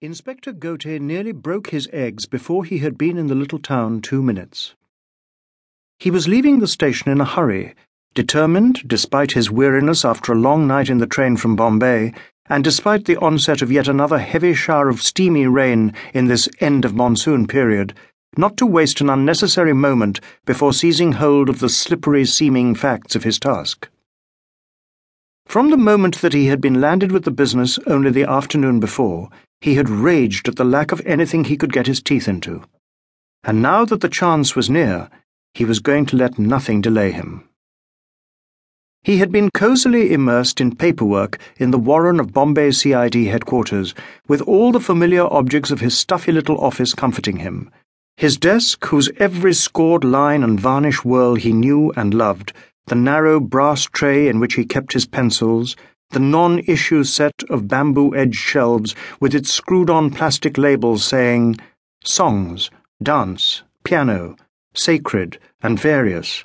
Inspector Ghote nearly broke his eggs before he had been in the little town two minutes. He was leaving the station in a hurry, determined, despite his weariness after a long night in the train from Bombay, and despite the onset of yet another heavy shower of steamy rain in this end of monsoon period, not to waste an unnecessary moment before seizing hold of the slippery seeming facts of his task. From the moment that he had been landed with the business only the afternoon before, he had raged at the lack of anything he could get his teeth into. And now that the chance was near, he was going to let nothing delay him. He had been cosily immersed in paperwork in the warren of Bombay CID headquarters, with all the familiar objects of his stuffy little office comforting him. His desk, whose every scored line and varnish whirl he knew and loved, the narrow brass tray in which he kept his pencils, the non issue set of bamboo edged shelves with its screwed on plastic labels saying songs, dance, piano, sacred, and various.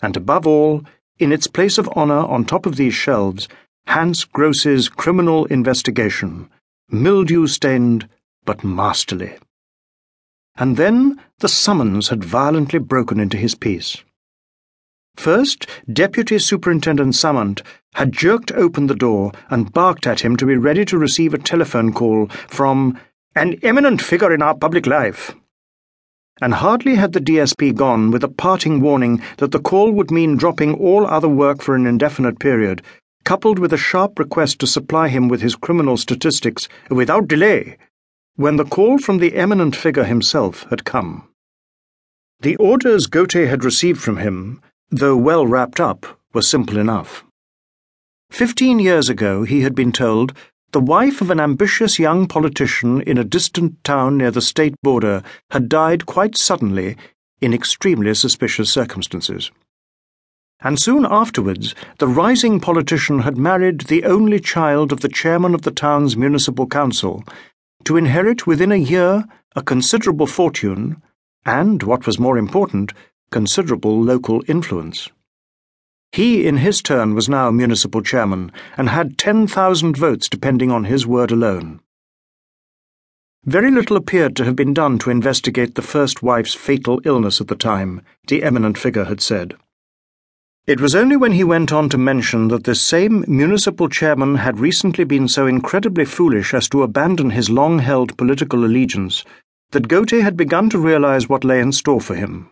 And above all, in its place of honor on top of these shelves, Hans Gross's criminal investigation, mildew stained but masterly. And then the summons had violently broken into his peace. First, Deputy Superintendent Samant had jerked open the door and barked at him to be ready to receive a telephone call from an eminent figure in our public life. And hardly had the DSP gone with a parting warning that the call would mean dropping all other work for an indefinite period, coupled with a sharp request to supply him with his criminal statistics without delay, when the call from the eminent figure himself had come. The orders Ghote had received from him though well wrapped up, were simple enough. Fifteen years ago, he had been told, the wife of an ambitious young politician in a distant town near the state border had died quite suddenly in extremely suspicious circumstances. And soon afterwards, the rising politician had married the only child of the chairman of the town's municipal council to inherit within a year a considerable fortune and, what was more important, considerable local influence. He, in his turn, was now municipal chairman and had 10,000 votes depending on his word alone. Very little appeared to have been done to investigate the first wife's fatal illness at the time, the eminent figure had said. It was only when he went on to mention that this same municipal chairman had recently been so incredibly foolish as to abandon his long held political allegiance that Ghote had begun to realize what lay in store for him.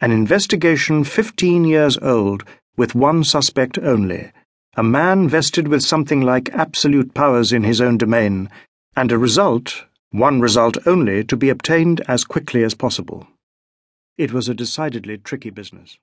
An investigation 15 years old, with one suspect only, a man vested with something like absolute powers in his own domain, and a result, one result only, to be obtained as quickly as possible. It was a decidedly tricky business.